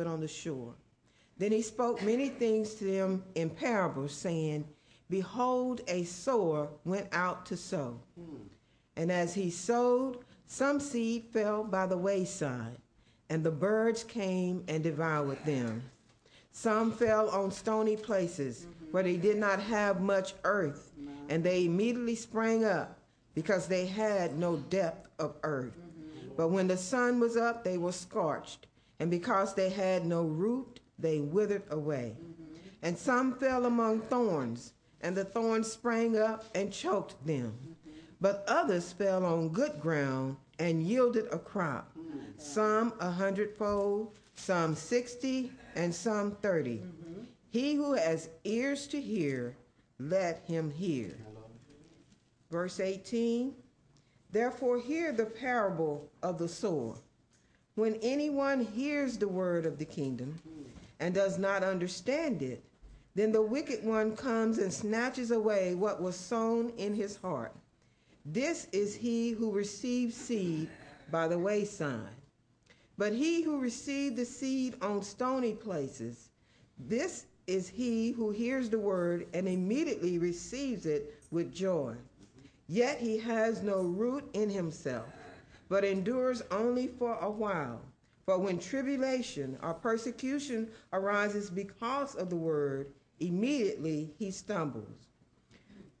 stood on the shore. Then he spoke many things to them in parables, saying, Behold, a sower went out to sow. And as he sowed, some seed fell by the wayside, and the birds came and devoured them. Some fell on stony places where they did not have much earth, and they immediately sprang up because they had no depth of earth. But when the sun was up, they were scorched, and because they had no root, they withered away. Mm-hmm. And some fell among thorns, and the thorns sprang up and choked them. Mm-hmm. But others fell on good ground and yielded a crop, mm-hmm. some a hundredfold, some sixty, and some 30. He who has ears to hear, let him hear. Verse 18 Therefore, hear the parable of the sower. When anyone hears the word of the kingdom and does not understand it, then the wicked one comes and snatches away what was sown in his heart. This is he who receives seed by the wayside. But he who received the seed on stony places, this is he who hears the word and immediately receives it with joy. Yet he has no root in himself, but endures only for a while. For when tribulation or persecution arises because of the word, immediately he stumbles.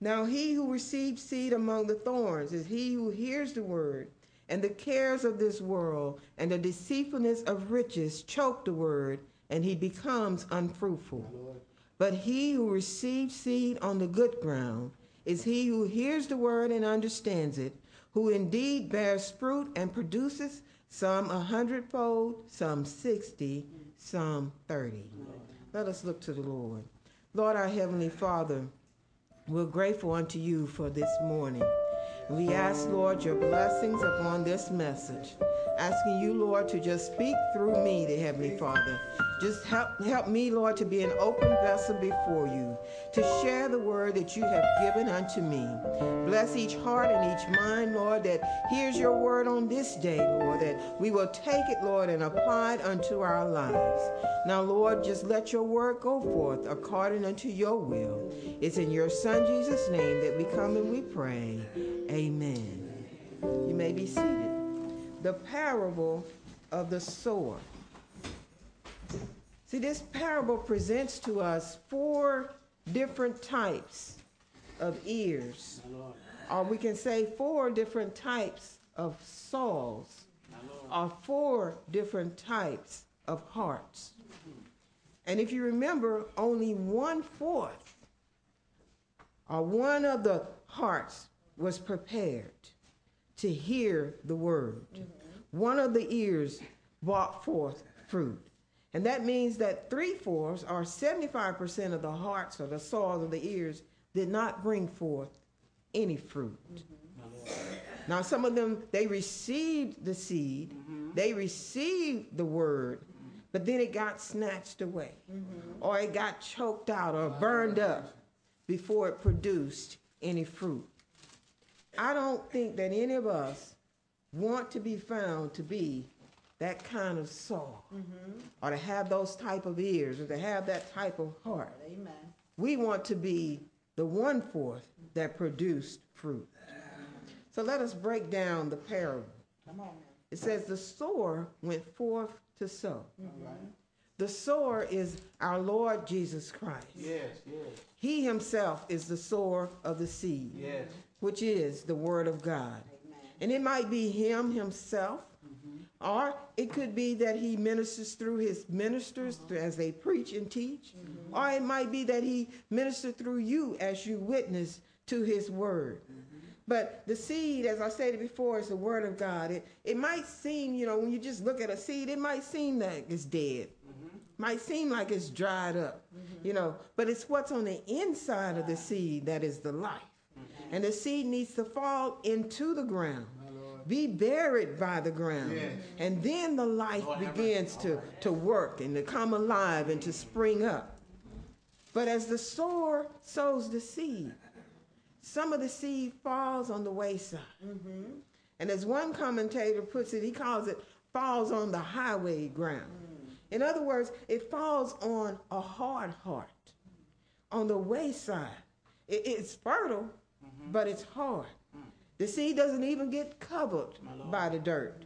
Now he who receives seed among the thorns is he who hears the word, and the cares of this world and the deceitfulness of riches choke the word, and he becomes unfruitful. But he who receives seed on the good ground is he who hears the word and understands it, who indeed bears fruit and produces some a hundredfold, some sixty, some thirty. Let us look to the Lord. Lord, our Heavenly Father, we're grateful unto you for this morning. We ask, Lord, your blessings upon this message. Asking you, Lord, to just speak through me, the Heavenly Father. Just help, help me, Lord, to be an open vessel before you, to share the word that you have given unto me. Bless each heart and each mind, Lord, that hears your word on this day, Lord, that we will take it, Lord, and apply it unto our lives. Now, Lord, just let your word go forth according unto your will. It's in your Son, Jesus' name, that we come and we pray. Amen. You may be seated. The parable of the sower. See, this parable presents to us four different types of ears, or we can say four different types of souls, or four different types of hearts. And if you remember, only one fourth, or one of the hearts was prepared to hear the word. One of the ears brought forth fruit. And that means that three fourths or 75% of the hearts or the soils of the ears did not bring forth any fruit. Mm-hmm. Now, some of them, they received the seed, mm-hmm. they received the word, mm-hmm. but then it got snatched away, or it got choked out or burned up before it produced any fruit. I don't think that any of us want to be found to be that kind of soul, or to have those type of ears, or to have that type of heart. Amen. We want to be the one fourth that produced fruit. So let us break down the parable. Come on now. It says the sower went forth to sow. Mm-hmm. The sower is our Lord Jesus Christ. Yes, yes, He himself is the sower of the seed, yes. which is the word of God. Amen. And it might be him himself, or it could be that he ministers through his ministers mm-hmm. as they preach and teach, mm-hmm. or it might be that he ministers through you as you witness to his word. Mm-hmm. But the seed, as I stated before, is the word of God. It, it might seem, you know, when you just look at a seed, it might seem like it's dead. Might seem like it's dried up, you know, but it's what's on the inside of the seed that is the life. And the seed needs to fall into the ground, be buried by the ground. Yes. And then the life begins to, to work and to come alive and to spring up. But as the sower sows the seed, some of the seed falls on the wayside. And as one commentator puts it, he calls it falls on the highway ground. In other words, it falls on a hard heart, on the wayside. It, it's fertile, mm-hmm. but it's hard. The seed doesn't even get covered by the dirt.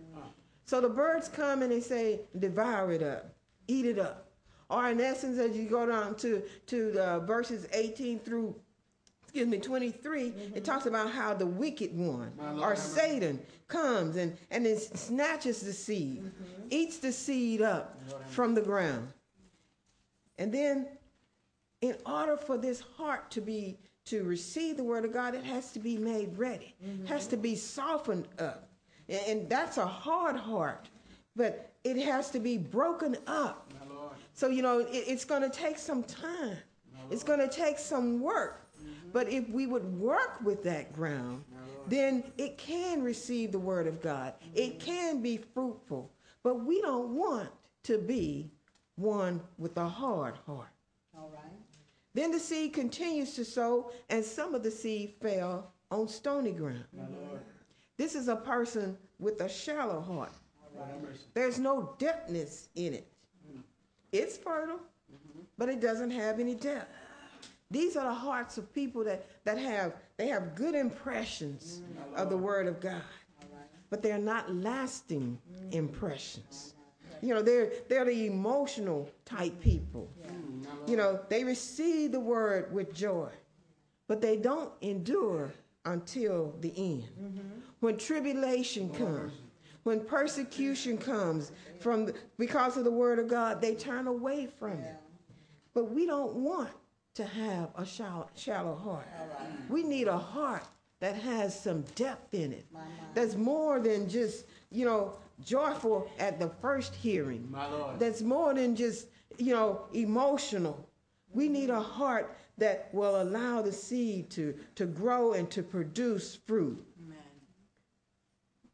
So the birds come and they say, devour it up, eat it up. Or in essence, as you go down to, to the verses 18 through excuse me, 23, mm-hmm. it talks about how the wicked one, or Satan, comes and, and then snatches the seed, mm-hmm. eats the seed up from the ground. And then, in order for this heart to be to receive the word of God, it has to be made ready, mm-hmm. has to be softened up. And, that's a hard heart, but it has to be broken up. So, you know, it, it's going to take some time, it's going to take some work. Mm-hmm. But if we would work with that ground, then it can receive the word of God. It can be fruitful. But we don't want to be one with a hard heart. All right. Then the seed continues to sow, and some of the seed fell on stony ground. This is a person with a shallow heart. There's no depthness in it. It's fertile, but it doesn't have any depth. These are the hearts of people that, that have they have good impressions of the word of God. But they're not lasting impressions. You know, they're they're the emotional type people. Mm, you know, they receive the word with joy, but they don't endure until the end. Mm-hmm. When tribulation comes, when persecution comes from the, because of the word of God, they turn away from it. But we don't want to have a shallow, shallow heart. Right. We need a heart that has some depth in it. That's more than just, you know, joyful at the first hearing. That's more than just, you know, emotional. We need a heart that will allow the seed to, to grow and to produce fruit. Amen.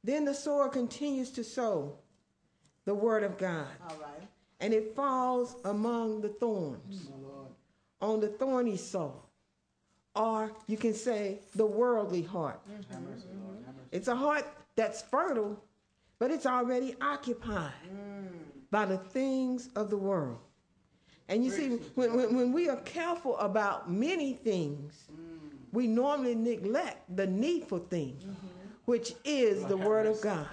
Then the sower continues to sow the word of God. All right. And it falls among the thorns on the thorny soil. Or you can say the worldly heart. Mm-hmm. It's a heart that's fertile, but it's already occupied mm. by the things of the world. And you see, when, when, when, we are careful about many things, mm. we normally neglect the needful thing, mm-hmm. which is the Word of God.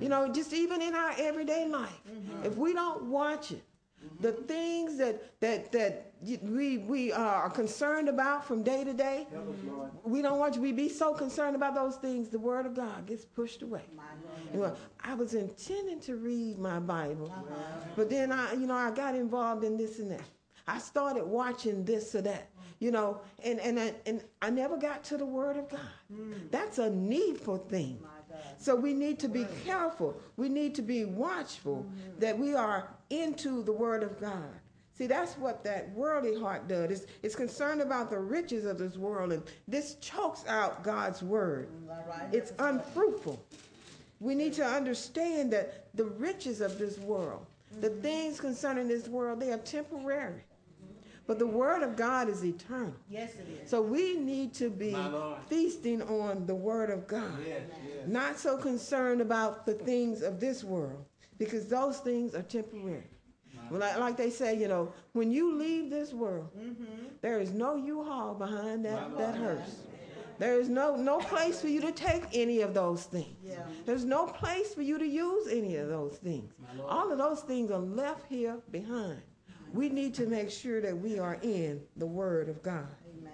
You know, just even in our everyday life, mm-hmm. if we don't watch it, the things that that that we we are concerned about from day to day, we don't want you to be so concerned about those things. The Word of God gets pushed away. You know, I was intending to read my Bible, but then I, you know, I got involved in this and that. I started watching this or that, you know, and and I, and I never got to the Word of God. That's a needful thing. So we need to be careful. We need to be watchful mm-hmm. that we are into the Word of God. See, that's what that worldly heart does. It's, it's concerned about the riches of this world, and this chokes out God's Word. It's unfruitful. We need to understand that the riches of this world, the things concerning this world, they are temporary. But the word of God is eternal. Yes, it is. So we need to be feasting on the word of God. Yes, yes. Not so concerned about the things of this world because those things are temporary. Well, like, like, they say, you know, when you leave this world, mm-hmm. there is no U-Haul behind that, that hearse. There is no, no place for you to take any of those things. Yeah. There's no place for you to use any of those things. All of those things are left here behind we need to make sure that we are in the Word of God. Amen.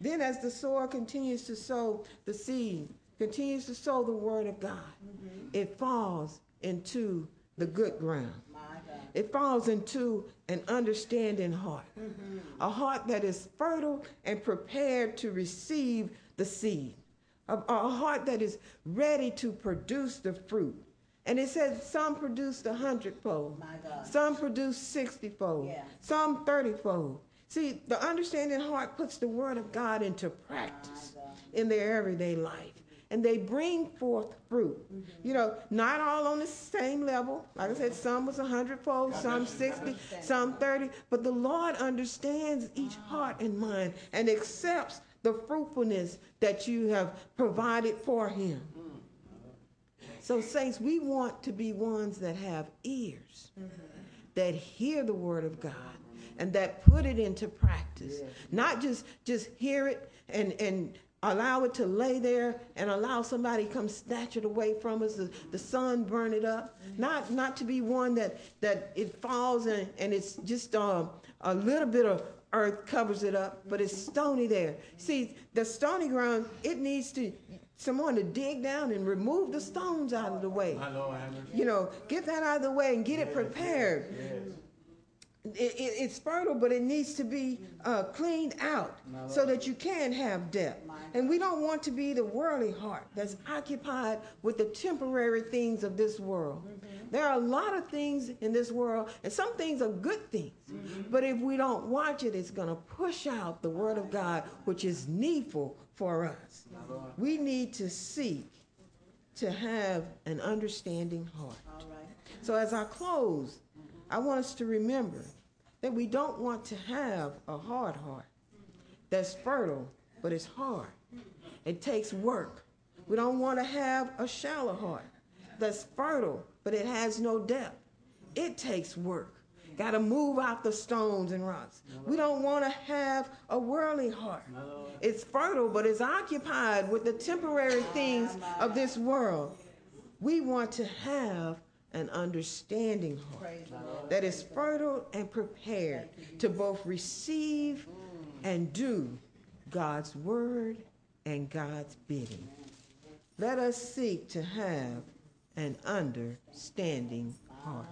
Then, as the sower continues to sow the seed, continues to sow the Word of God, mm-hmm. it falls into the good ground. It falls into an understanding heart, mm-hmm. a heart that is fertile and prepared to receive the seed, a, a heart that is ready to produce the fruit and it says some produced a hundredfold, some produced sixtyfold, yeah. some thirtyfold. See, the understanding heart puts the word of God into practice in their everyday life. And they bring forth fruit. Mm-hmm. You know, not all on the same level. Like I said, some was a hundredfold, some 60, some 30. But the Lord understands each heart and mind and accepts the fruitfulness that you have provided for him. So, saints, we want to be ones that have ears, mm-hmm. that hear the word of God and that put it into practice. Not just just hear it and and allow it to lay there and allow somebody come snatch it away from us the, the sun burn it up. Not not to be one that that it falls and, and it's just um, a little bit of earth covers it up but it's stony there. See the stony ground it needs to someone to dig down and remove the stones out of the way. You know get that out of the way and get it prepared. it, it, it's fertile, but it needs to be uh, cleaned out so that you can have depth. And we don't want to be the worldly heart that's occupied with the temporary things of this world. There are a lot of things in this world, and some things are good things. Mm-hmm. But if we don't watch it, it's going to push out the Word of God, which is needful for us. We need to seek to have an understanding heart. So as I close, I want us to remember that we don't want to have a hard heart that's fertile, but it's hard. It takes work. We don't want to have a shallow heart that's fertile, but it has no depth. It takes work. Got to move out the stones and rocks. We don't want to have a worldly heart. It's fertile, but it's occupied with the temporary things of this world. We want to have an understanding heart that is fertile and prepared to both receive and do God's word and God's bidding. Let us seek to have an understanding heart.